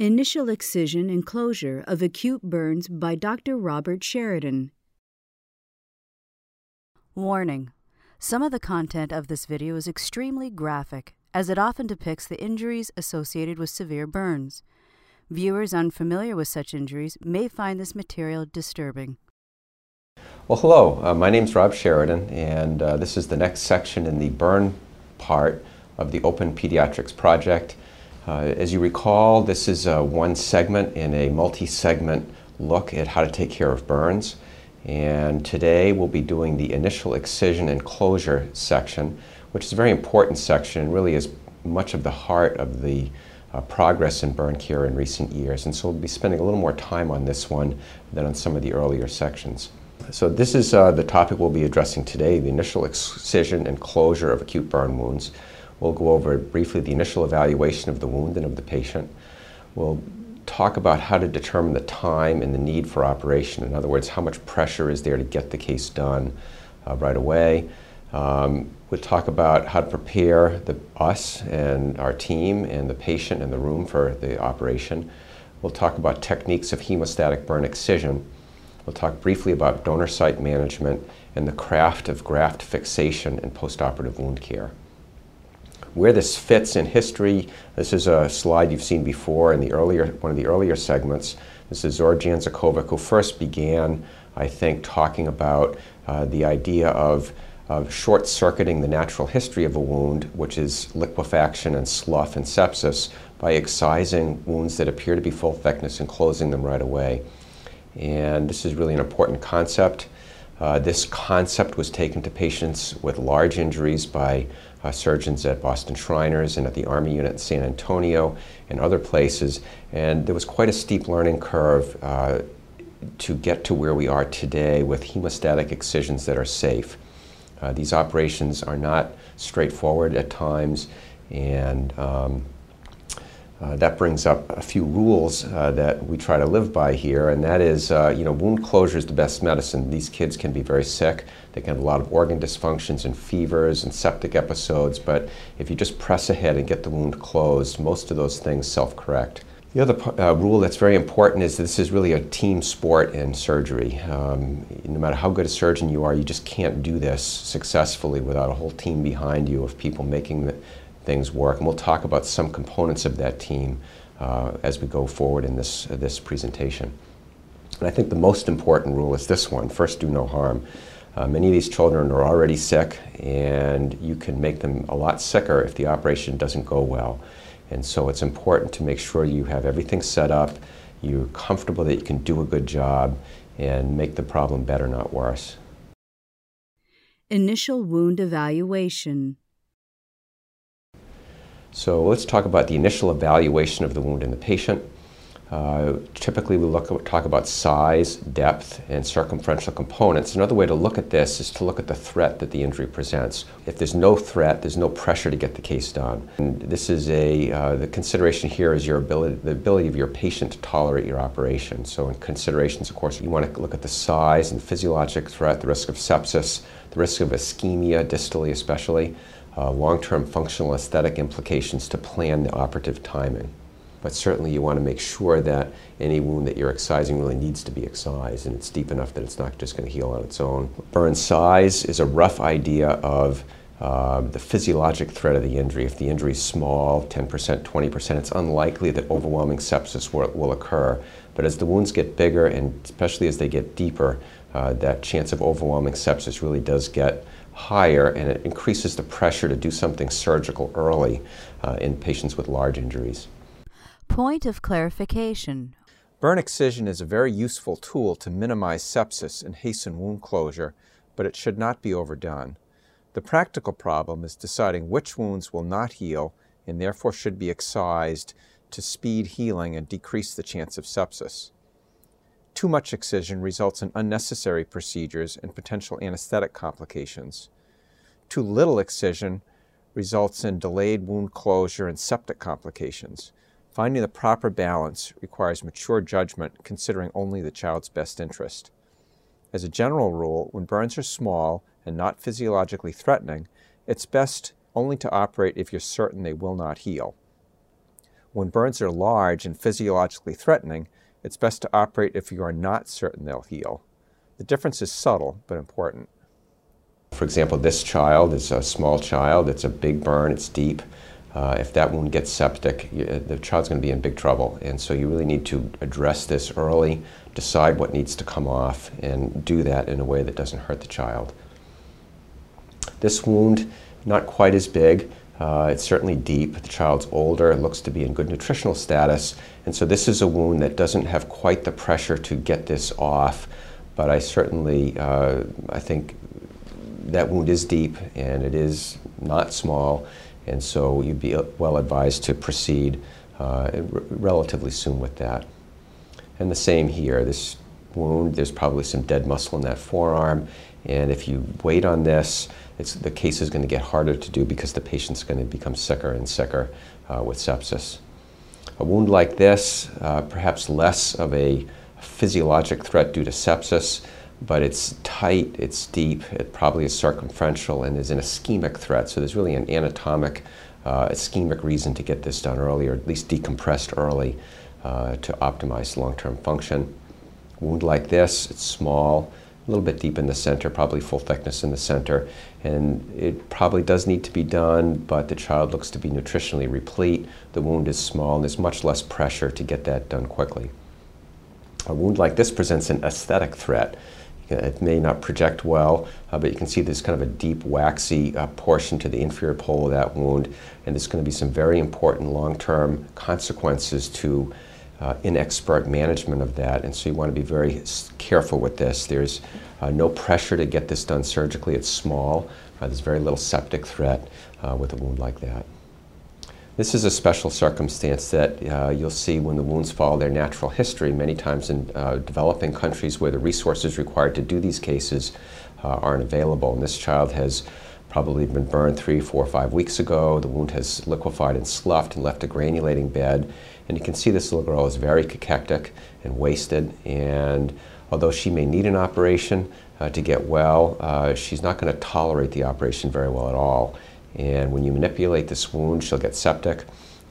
Initial Excision and Closure of Acute Burns by Dr. Robert Sheridan. Warning Some of the content of this video is extremely graphic, as it often depicts the injuries associated with severe burns. Viewers unfamiliar with such injuries may find this material disturbing. Well, hello. Uh, my name is Rob Sheridan, and uh, this is the next section in the burn part of the Open Pediatrics Project. Uh, as you recall, this is uh, one segment in a multi-segment look at how to take care of burns. And today we'll be doing the initial excision and closure section, which is a very important section and really is much of the heart of the uh, progress in burn care in recent years. And so we'll be spending a little more time on this one than on some of the earlier sections. So this is uh, the topic we'll be addressing today, the initial excision and closure of acute burn wounds. We'll go over briefly the initial evaluation of the wound and of the patient. We'll talk about how to determine the time and the need for operation. In other words, how much pressure is there to get the case done uh, right away. Um, we'll talk about how to prepare the, us and our team and the patient and the room for the operation. We'll talk about techniques of hemostatic burn excision. We'll talk briefly about donor site management and the craft of graft fixation and postoperative wound care where this fits in history. This is a slide you've seen before in the earlier, one of the earlier segments. This is Zora Janzekovic who first began, I think, talking about uh, the idea of, of short-circuiting the natural history of a wound, which is liquefaction and slough and sepsis, by excising wounds that appear to be full thickness and closing them right away. And this is really an important concept. Uh, this concept was taken to patients with large injuries by uh, surgeons at Boston Shriners and at the Army Unit in San Antonio and other places. And there was quite a steep learning curve uh, to get to where we are today with hemostatic excisions that are safe. Uh, these operations are not straightforward at times, and um, uh, that brings up a few rules uh, that we try to live by here, and that is, uh, you know, wound closure is the best medicine. These kids can be very sick. They can have a lot of organ dysfunctions and fevers and septic episodes, but if you just press ahead and get the wound closed, most of those things self-correct. The other uh, rule that's very important is this is really a team sport in surgery. Um, no matter how good a surgeon you are, you just can't do this successfully without a whole team behind you of people making the, things work. And we'll talk about some components of that team uh, as we go forward in this, uh, this presentation. And I think the most important rule is this one, first do no harm. Uh, many of these children are already sick and you can make them a lot sicker if the operation doesn't go well. And so it's important to make sure you have everything set up, you're comfortable that you can do a good job and make the problem better, not worse. Initial wound evaluation. So let's talk about the initial evaluation of the wound in the patient. Uh, typically, we look talk about size, depth, and circumferential components. Another way to look at this is to look at the threat that the injury presents. If there's no threat, there's no pressure to get the case done. And this is a uh, the consideration here is your ability, the ability of your patient to tolerate your operation. So, in considerations, of course, you want to look at the size and physiologic threat, the risk of sepsis, the risk of ischemia, distally especially uh, long-term functional aesthetic implications to plan the operative timing. But certainly you want to make sure that any wound that you're excising really needs to be excised and it's deep enough that it's not just going to heal on its own. Burn size is a rough idea of uh, the physiologic threat of the injury. If the injury is small, 10%, 20%, it's unlikely that overwhelming sepsis will, will occur. But as the wounds get bigger and especially as they get deeper, uh, that chance of overwhelming sepsis really does get higher and it increases the pressure to do something surgical early uh, in patients with large injuries. Point of clarification. Burn excision is a very useful tool to minimize sepsis and hasten wound closure, but it should not be overdone. The practical problem is deciding which wounds will not heal and therefore should be excised to speed healing and decrease the chance of sepsis. Too much excision results in unnecessary procedures and potential anesthetic complications. Too little excision results in delayed wound closure and septic complications. Finding the proper balance requires mature judgment considering only the child's best interest. As a general rule, when burns are small and not physiologically threatening, it's best only to operate if you're certain they will not heal. When burns are large and physiologically threatening, it's best to operate if you are not certain they'll heal. The difference is subtle but important. For example, this child is a small child, it's a big burn, it's deep. Uh, if that wound gets septic, you, the child's going to be in big trouble. And so you really need to address this early, decide what needs to come off, and do that in a way that doesn't hurt the child. This wound, not quite as big. Uh, it's certainly deep. The child's older, looks to be in good nutritional status. And so this is a wound that doesn't have quite the pressure to get this off. But I certainly, uh, I think that wound is deep and it is not small, and so you'd be well advised to proceed uh, relatively soon with that. And the same here. This wound, there's probably some dead muscle in that forearm, and if you wait on this, the case is going to get harder to do because the patient's going to become sicker and sicker uh, with sepsis. A wound like this, uh, perhaps less of a physiologic threat due to sepsis, but it's tight, it's deep, it probably is circumferential, and there's an ischemic threat. So there's really an anatomic, uh, ischemic reason to get this done early, or at least decompressed early uh, to optimize long-term function. Wound like this, it's small, a little bit deep in the center, probably full thickness in the center, and it probably does need to be done, but the child looks to be nutritionally replete. The wound is small, and there's much less pressure to get that done quickly. A wound like this presents an aesthetic threat. It may not project well, uh, but you can see there's kind of a deep, waxy uh, portion to the inferior pole of that wound, and there's going to be some very important long-term consequences to uh, inexpert management of that, and so you want to be very careful with this. There's uh, no pressure to get this done surgically. It's small. Uh, there's very little septic threat uh, with a wound like that. This is a special circumstance that uh, you'll see when the wounds follow their natural history. Many times in uh, developing countries where the resources required to do these cases uh, aren't available. And this child has probably been burned three, four, five weeks ago. The wound has liquefied and sloughed and left a granulating bed. And you can see this little girl is very cachectic and wasted. And although she may need an operation uh, to get well, uh, she's not going to tolerate the operation very well at all. And when you manipulate this wound, she'll get septic.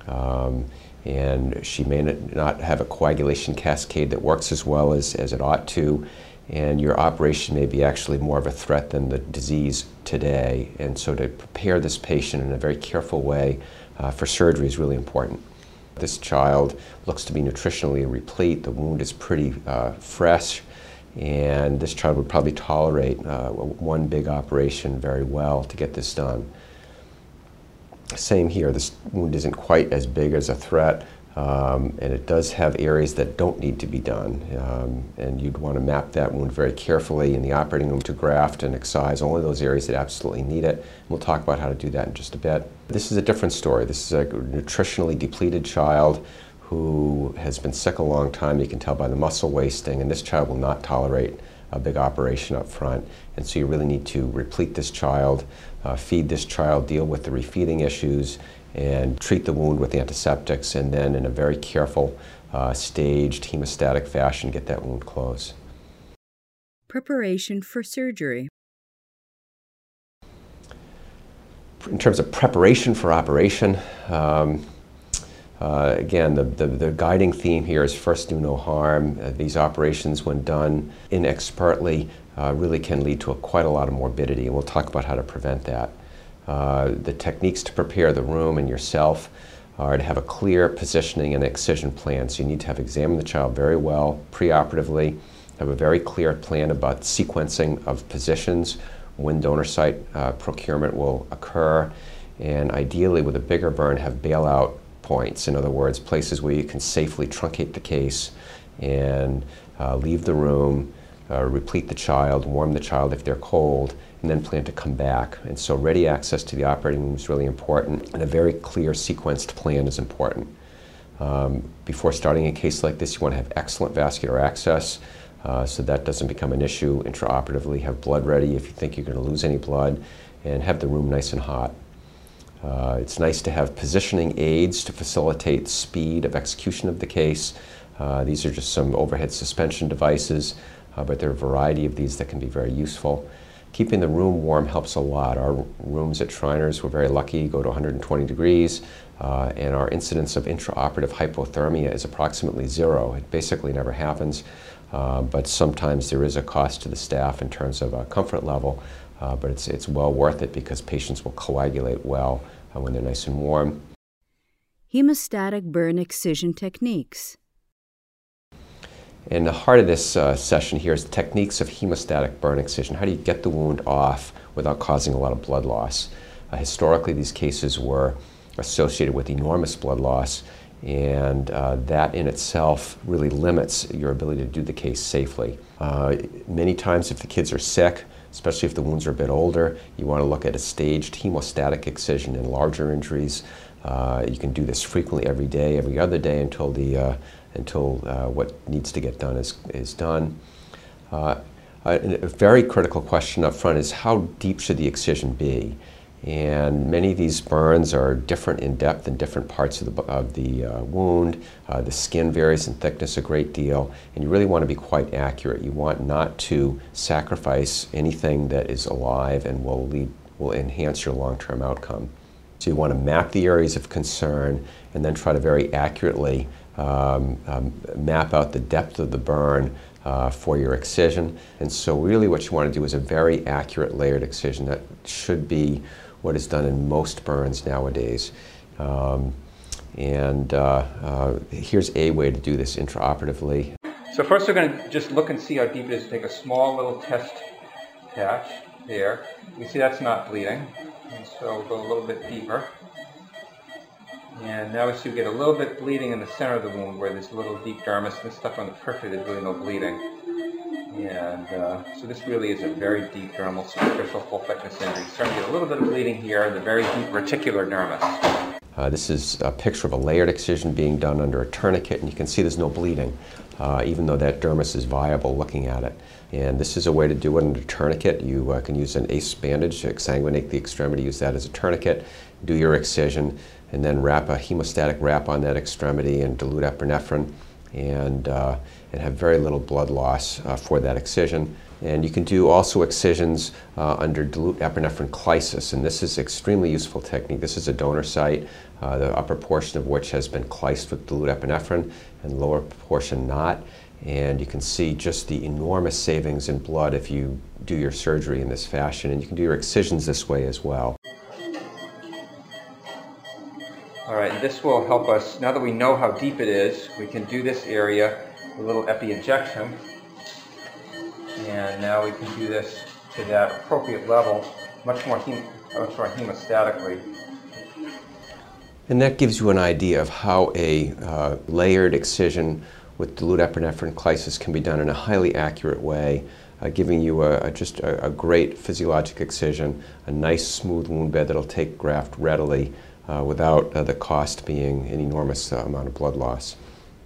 Um, and she may not have a coagulation cascade that works as well as, as it ought to. And your operation may be actually more of a threat than the disease today. And so to prepare this patient in a very careful way uh, for surgery is really important. This child looks to be nutritionally replete. The wound is pretty uh, fresh. And this child would probably tolerate uh, one big operation very well to get this done. Same here, this wound isn't quite as big as a threat, um, and it does have areas that don't need to be done. Um, and you'd want to map that wound very carefully in the operating room to graft and excise only those areas that absolutely need it. And we'll talk about how to do that in just a bit. This is a different story. This is a nutritionally depleted child who has been sick a long time. You can tell by the muscle wasting, and this child will not tolerate a big operation up front. And so you really need to replete this child, uh, feed this child, deal with the refeeding issues, and treat the wound with antiseptics, and then in a very careful, uh, staged, hemostatic fashion, get that wound closed. Preparation for surgery. In terms of preparation for operation, um, uh, again, the, the, the, guiding theme here is first do no harm. Uh, these operations, when done inexpertly, uh, really can lead to a, quite a lot of morbidity, and we'll talk about how to prevent that. Uh, the techniques to prepare the room and yourself are to have a clear positioning and excision plan. So you need to have examined the child very well preoperatively, have a very clear plan about sequencing of positions when donor site uh, procurement will occur, and ideally with a bigger burn have bailout points. In other words, places where you can safely truncate the case and uh, leave the room, uh, replete the child, warm the child if they're cold, and then plan to come back. And so ready access to the operating room is really important, and a very clear sequenced plan is important. Um, before starting a case like this, you want to have excellent vascular access uh, so that doesn't become an issue intraoperatively. Have blood ready if you think you're going to lose any blood, and have the room nice and hot. Uh, it's nice to have positioning aids to facilitate speed of execution of the case. Uh, these are just some overhead suspension devices, uh, but there are a variety of these that can be very useful. Keeping the room warm helps a lot. Our rooms at Shriners, we're very lucky, go to 120 degrees, uh, and our incidence of intraoperative hypothermia is approximately zero. It basically never happens, uh, but sometimes there is a cost to the staff in terms of comfort level, uh, but it's, it's well worth it because patients will coagulate well uh, when they're nice and warm. Hemostatic burn excision techniques. And the heart of this uh, session here is the techniques of hemostatic burn excision. How do you get the wound off without causing a lot of blood loss? Uh, historically, these cases were associated with enormous blood loss, and uh, that in itself really limits your ability to do the case safely. Uh, many times, if the kids are sick, especially if the wounds are a bit older, you want to look at a staged hemostatic excision in larger injuries. Uh, you can do this frequently every day, every other day until the uh, until uh, what needs to get done is, is done. Uh, a very critical question up front is how deep should the excision be? And many of these burns are different in depth in different parts of the, of the uh, wound. Uh, the skin varies in thickness a great deal, and you really want to be quite accurate. You want not to sacrifice anything that is alive and will, lead, will enhance your long-term outcome. So you want to map the areas of concern and then try to very accurately um, um, map out the depth of the burn uh, for your excision. And so really what you want to do is a very accurate layered excision that should be what is done in most burns nowadays. Um, and uh, uh, here's a way to do this intraoperatively. So first we're going to just look and see how deep it is. Take a small little test patch there. You see that's not bleeding. And so we'll go a little bit deeper. And now we see we get a little bit bleeding in the center of the wound where there's a little deep dermis. This stuff on the periphery, there's really no bleeding. And uh, so this really is a very deep dermal superficial full thickness injury. Starting to get a little bit of bleeding here in the very deep reticular dermis. Uh, this is a picture of a layered excision being done under a tourniquet, and you can see there's no bleeding, uh, even though that dermis is viable looking at it. And this is a way to do it under a tourniquet. You uh, can use an ACE bandage to exsanguinate the extremity, use that as a tourniquet, do your excision and then wrap a hemostatic wrap on that extremity and dilute epinephrine and, uh, and have very little blood loss uh, for that excision. And you can do also excisions uh, under dilute epinephrine clysis, and this is extremely useful technique. This is a donor site, uh, the upper portion of which has been clysed with dilute epinephrine, and lower portion not. And you can see just the enormous savings in blood if you do your surgery in this fashion. And you can do your excisions this way as well. All right, this will help us, now that we know how deep it is, we can do this area, a little epi-injection. And now we can do this to that appropriate level, much more, hem much more hemostatically. And that gives you an idea of how a uh, layered excision with dilute epinephrine clysis can be done in a highly accurate way, uh, giving you a, a just a, a, great physiologic excision, a nice smooth wound bed that'll take graft readily, without uh, the cost being an enormous uh, amount of blood loss.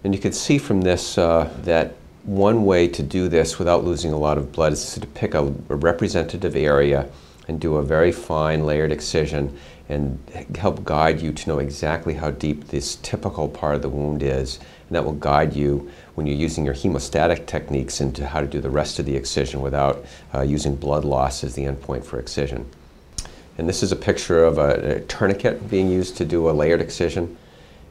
And you can see from this uh, that one way to do this without losing a lot of blood is to pick a, a representative area and do a very fine layered excision and help guide you to know exactly how deep this typical part of the wound is. And that will guide you when you're using your hemostatic techniques into how to do the rest of the excision without uh, using blood loss as the endpoint for excision. And this is a picture of a, a, tourniquet being used to do a layered excision.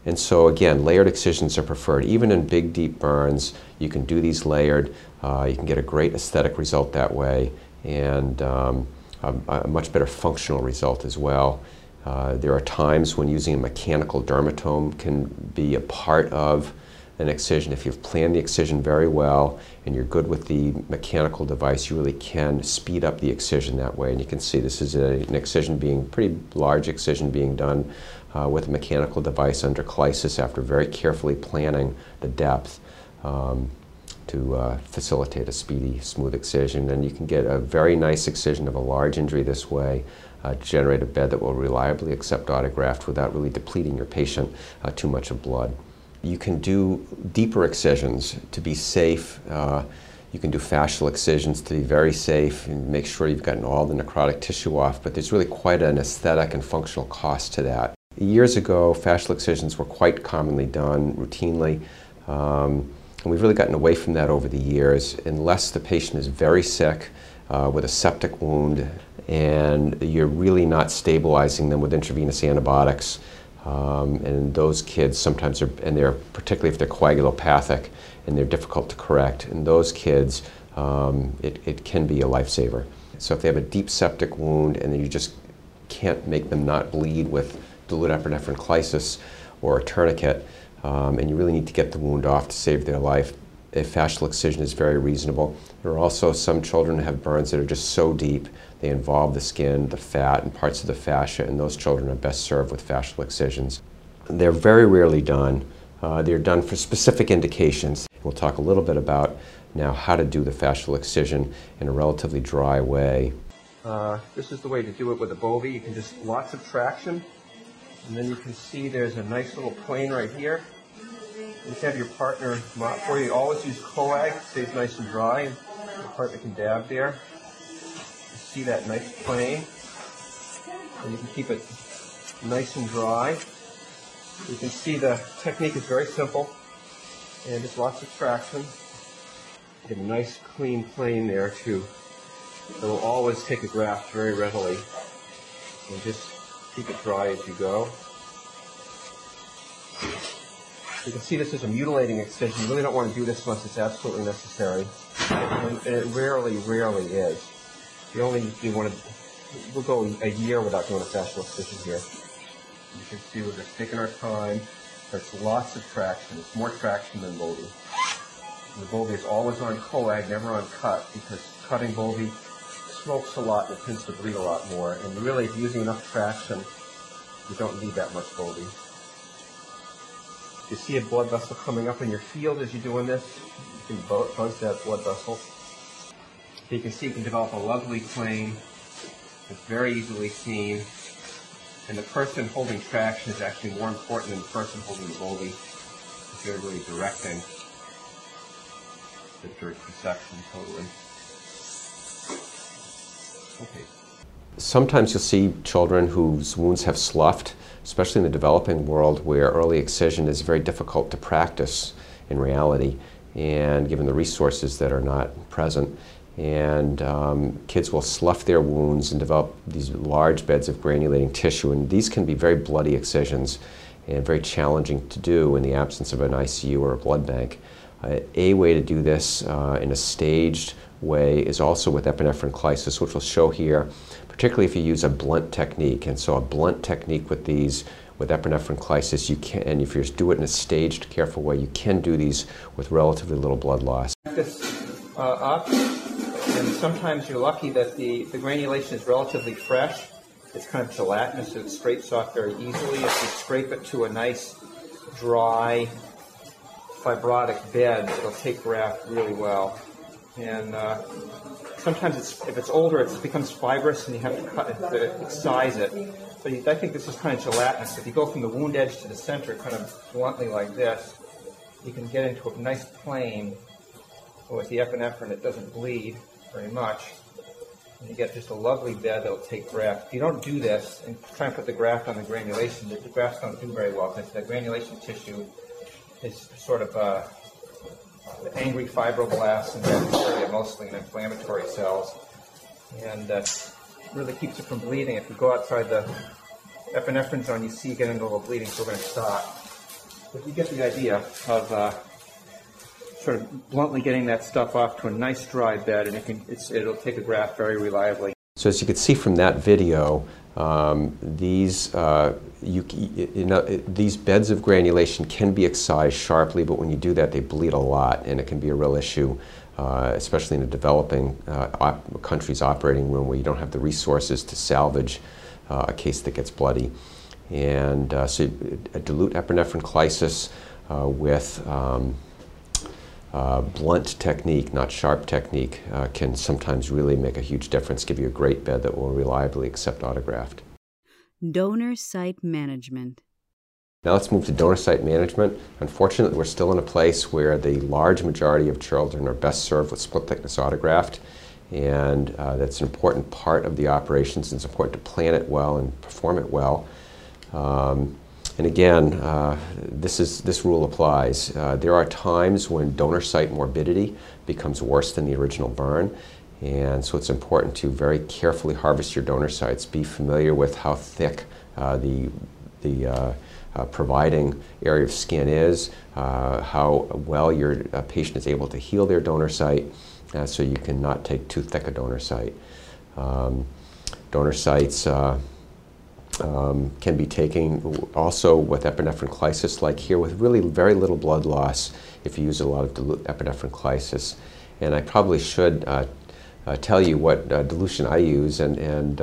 And so again, layered excisions are preferred. Even in big, deep burns, you can do these layered. Uh, you can get a great aesthetic result that way and um, a, a, much better functional result as well. Uh, there are times when using a mechanical dermatome can be a part of an excision. If you've planned the excision very well and you're good with the mechanical device, you really can speed up the excision that way. And you can see this is a, an excision being, pretty large excision being done uh, with a mechanical device under clysis after very carefully planning the depth. Um, to uh, facilitate a speedy, smooth excision. And you can get a very nice excision of a large injury this way, uh, generate a bed that will reliably accept autograft without really depleting your patient uh, too much of blood. You can do deeper excisions to be safe. Uh, you can do fascial excisions to be very safe and make sure you've gotten all the necrotic tissue off, but there's really quite an aesthetic and functional cost to that. Years ago, fascial excisions were quite commonly done routinely, um, and we've really gotten away from that over the years unless the patient is very sick uh, with a septic wound and you're really not stabilizing them with intravenous antibiotics. Um, and those kids sometimes are, and they're particularly if they're coagulopathic and they're difficult to correct. In those kids, um, it, it can be a lifesaver. So if they have a deep septic wound and then you just can't make them not bleed with dilute epinephrine clysis or a tourniquet, um, and you really need to get the wound off to save their life, a fascial excision is very reasonable. There are also some children who have burns that are just so deep, they involve the skin, the fat, and parts of the fascia, and those children are best served with fascial excisions. They're very rarely done. Uh, they're done for specific indications. We'll talk a little bit about now how to do the fascial excision in a relatively dry way. Uh, this is the way to do it with a Bovie. You can just lots of traction, and then you can see there's a nice little plane right here. You can have your partner mop for you. Always use coag, stays nice and dry. And your partner can dab there. See that nice plane. And you can keep it nice and dry. You can see the technique is very simple and just lots of traction. Get a nice clean plane there too. It will always take a graft very readily. And just keep it dry as you go. You can see this is a mutilating excision. You really don't want to do this unless it's absolutely necessary. And it rarely, rarely is. You only do want to, we'll go a year without doing a fascial excision here. You can see we're just taking our time. There's lots of traction. It's more traction than Bovie. The Bovie is always on coag, never on cut, because cutting Bovie smokes a lot and it tends to bleed a lot more. And really, if you're using enough traction, you don't need that much Bovie you see a blood vessel coming up in your field as you're doing this, you can buzz that blood vessel. You can see you can develop a lovely plane. It's very easily seen. And the person holding traction is actually more important than the person holding the Bovie if you're really directing the dirt section totally. Okay. Sometimes you'll see children whose wounds have sloughed especially in the developing world where early excision is very difficult to practice in reality and given the resources that are not present. And um, kids will slough their wounds and develop these large beds of granulating tissue. And these can be very bloody excisions and very challenging to do in the absence of an ICU or a blood bank. Uh, a way to do this uh, in a staged way is also with epinephrine clysis, which we'll show here particularly if you use a blunt technique. And so a blunt technique with these, with epinephrine clysis, you can, and if you do it in a staged, careful way, you can do these with relatively little blood loss. This uh, up, and sometimes you're lucky that the, the granulation is relatively fresh. It's kind of gelatinous, so it scrapes off very easily. If you scrape it to a nice, dry, fibrotic bed, it'll take graft really well. And uh, sometimes it's, if it's older, it becomes fibrous and you have to cut it to size it. You, I think this is kind of gelatinous. If you go from the wound edge to the center kind of bluntly like this, you can get into a nice plane with the epinephrine it doesn't bleed very much. And you get just a lovely bed that'll take graft. If you don't do this and try and put the graft on the granulation, the, grafts don't do very well because the granulation tissue is sort of uh, the angry fibroblasts and bacteria, mostly in inflammatory cells, and uh, really keeps it from bleeding. If you go outside the epinephrine zone, you see you get into a little bleeding, so we're going to stop. But you get the idea of uh, sort of bluntly getting that stuff off to a nice dry bed, and it can, it'll take a graft very reliably. So as you can see from that video, um, these, uh, you, you know, these beds of granulation can be excised sharply, but when you do that, they bleed a lot, and it can be a real issue, uh, especially in a developing uh, op country's operating room where you don't have the resources to salvage uh, a case that gets bloody. And uh, so a dilute epinephrine clysis uh, with um, uh, blunt technique, not sharp technique, uh, can sometimes really make a huge difference, give you a great bed that will reliably accept autograft. Donor Site Management Now let's move to donor site management. Unfortunately, we're still in a place where the large majority of children are best served with split thickness autograft, and uh, that's an important part of the operations. And it's important to plan it well and perform it well. Um, and again, uh, this, is, this rule applies. Uh, there are times when donor site morbidity becomes worse than the original burn, and so it's important to very carefully harvest your donor sites. Be familiar with how thick uh, the, the uh, uh, providing area of skin is, uh, how well your patient is able to heal their donor site, so you cannot take too thick a donor site. Um, donor sites um, can be taken also with epinephrine clysis, like here, with really very little blood loss if you use a lot of epinephrine clysis. And I probably should uh, tell you what dilution I use, and, and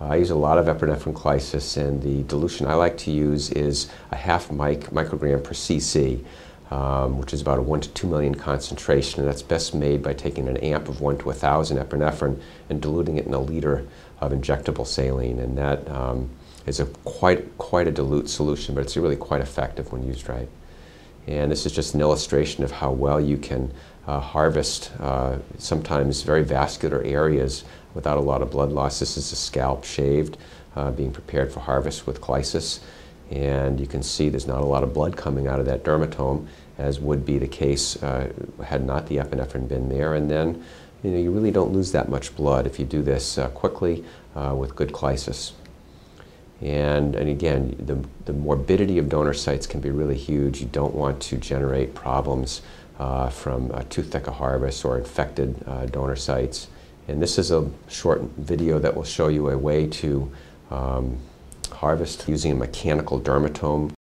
I use a lot of epinephrine clysis, and the dilution I like to use is a half mic microgram per cc, um, which is about a 1 to 2 million concentration, and that's best made by taking an amp of 1 to 1,000 epinephrine and diluting it in a liter of injectable saline, and that um, is a quite, quite a dilute solution, but it's really quite effective when used right. And this is just an illustration of how well you can uh, harvest uh, sometimes very vascular areas without a lot of blood loss. This is a scalp shaved, uh, being prepared for harvest with clysis. And you can see there's not a lot of blood coming out of that dermatome, as would be the case uh, had not the epinephrine been there. And then you, know, you really don't lose that much blood if you do this uh, quickly uh, with good clysis. And, and again, the, the morbidity of donor sites can be really huge. You don't want to generate problems uh, from too thick a harvest or infected uh, donor sites. And this is a short video that will show you a way to um, harvest using a mechanical dermatome.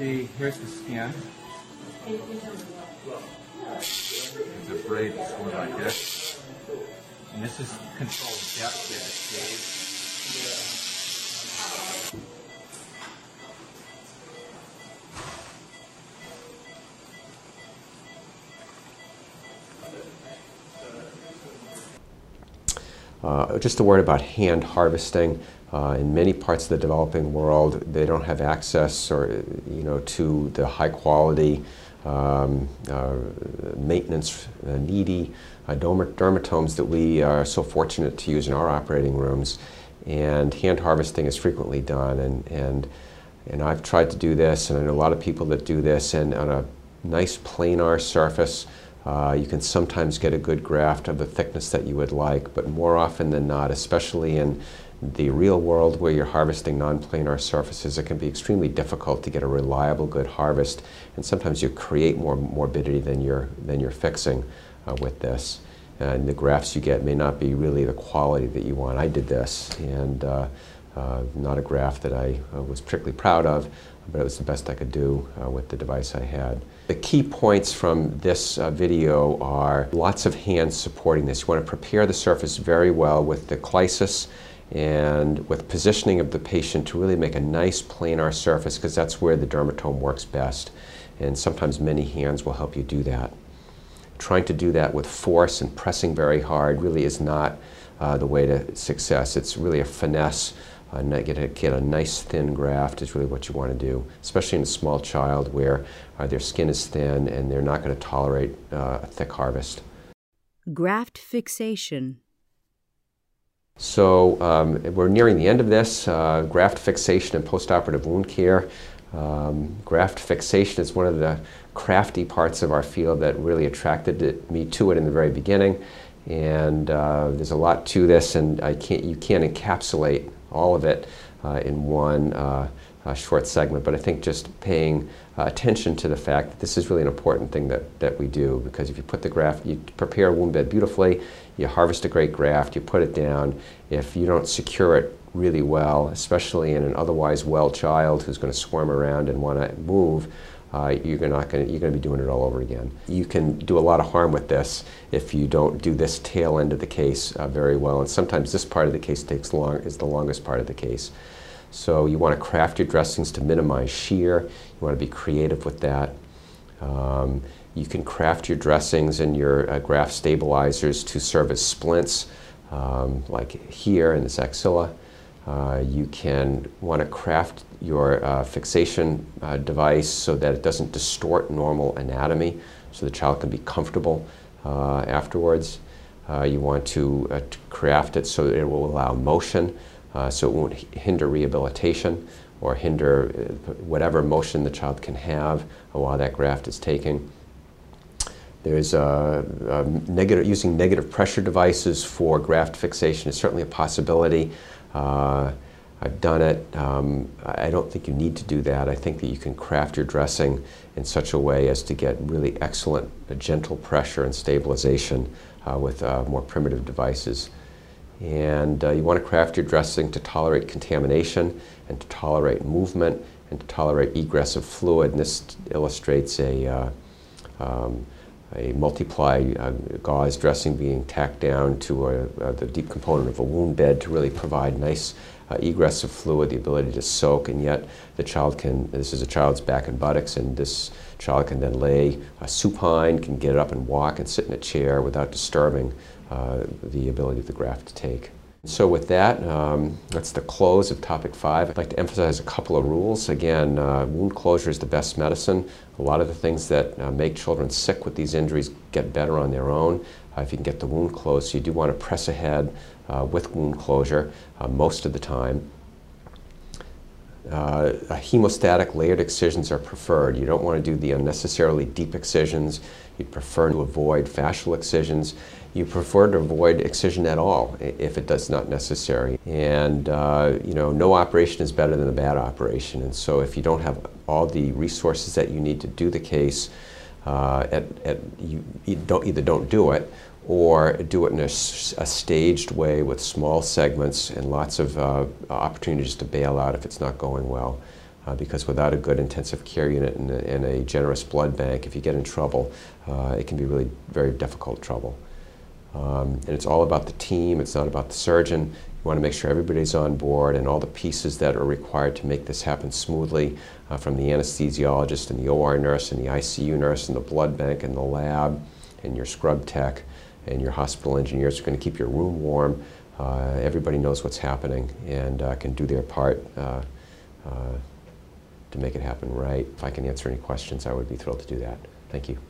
See, here's the skin. The braid is going like this. And this is controlled depth that it shaves. Uh, just a word about hand harvesting. Uh, in many parts of the developing world, they don't have access or, you know, to the high quality um, uh, maintenance uh, needy uh, dermatomes that we are so fortunate to use in our operating rooms. And hand harvesting is frequently done. And, and, and I've tried to do this, and I know a lot of people that do this, and on a nice planar surface, uh, you can sometimes get a good graft of the thickness that you would like, but more often than not, especially in the real world where you're harvesting non-planar surfaces, it can be extremely difficult to get a reliable, good harvest, and sometimes you create more morbidity than you're, than you're fixing uh, with this. And the grafts you get may not be really the quality that you want. I did this, and uh, uh, not a graft that I uh, was particularly proud of, but it was the best I could do uh, with the device I had. The key points from this uh, video are lots of hands supporting this. You want to prepare the surface very well with the clysis and with positioning of the patient to really make a nice planar surface because that's where the dermatome works best. And sometimes many hands will help you do that. Trying to do that with force and pressing very hard really is not uh, the way to success. It's really a finesse. Uh, get, a, get a nice thin graft is really what you want to do, especially in a small child where uh, their skin is thin and they're not going to tolerate uh, a thick harvest. Graft fixation so um, we're nearing the end of this. Uh, graft fixation and postoperative wound care. Um, graft fixation is one of the crafty parts of our field that really attracted me to it in the very beginning. And uh, there's a lot to this, and I can't, you can't encapsulate all of it uh, in one uh, short segment. But I think just paying uh, attention to the fact that this is really an important thing that, that we do because if you put the graft, you prepare a wound bed beautifully, you harvest a great graft, you put it down. If you don't secure it really well, especially in an otherwise well child who's going to swarm around and want to move, uh, you're not going to, you're going to be doing it all over again. You can do a lot of harm with this if you don't do this tail end of the case uh, very well, and sometimes this part of the case takes long is the longest part of the case. So you want to craft your dressings to minimize shear. You want to be creative with that. Um, you can craft your dressings and your uh, graft stabilizers to serve as splints, um, like here in this axilla. Uh, you can want to craft your uh, fixation uh, device so that it doesn't distort normal anatomy, so the child can be comfortable uh, afterwards. Uh, you want to, to, craft it so that it will allow motion, so it won't hinder rehabilitation or hinder whatever motion the child can have while that graft is taking. There's uh, uh, negative, using negative pressure devices for graft fixation is certainly a possibility. Uh, I've done it. Um, I don't think you need to do that. I think that you can craft your dressing in such a way as to get really excellent uh, gentle pressure and stabilization uh, with uh, more primitive devices. And you want to craft your dressing to tolerate contamination and to tolerate movement and to tolerate egress of fluid. And this illustrates a um, a multiply uh, gauze dressing being tacked down to a, uh, the deep component of a wound bed to really provide nice uh, egress of fluid, the ability to soak, and yet the child can, this is a child's back and buttocks, and this child can then lay supine, can get up and walk and sit in a chair without disturbing uh, the ability of the graft to take. So with that, um, that's the close of topic five. I'd like to emphasize a couple of rules. Again, uh, wound closure is the best medicine. A lot of the things that uh, make children sick with these injuries get better on their own. Uh, if you can get the wound closed, so you do want to press ahead uh, with wound closure uh, most of the time. Uh, hemostatic layered excisions are preferred. You don't want to do the unnecessarily deep excisions. You prefer to avoid fascial excisions you prefer to avoid excision at all if it does not necessary. And uh, you know, no operation is better than a bad operation. And so if you don't have all the resources that you need to do the case, uh, at, at, you, you don't, either don't do it or do it in a, a, staged way with small segments and lots of uh, opportunities to bail out if it's not going well. Uh, because without a good intensive care unit and a, and a, generous blood bank, if you get in trouble, uh, it can be really very difficult trouble. Um, and it's all about the team, it's not about the surgeon. You want to make sure everybody's on board and all the pieces that are required to make this happen smoothly uh, from the anesthesiologist and the OR nurse and the ICU nurse and the blood bank and the lab and your scrub tech and your hospital engineers are going to keep your room warm. Uh, everybody knows what's happening and uh, can do their part uh, uh, to make it happen right. If I can answer any questions, I would be thrilled to do that. Thank you.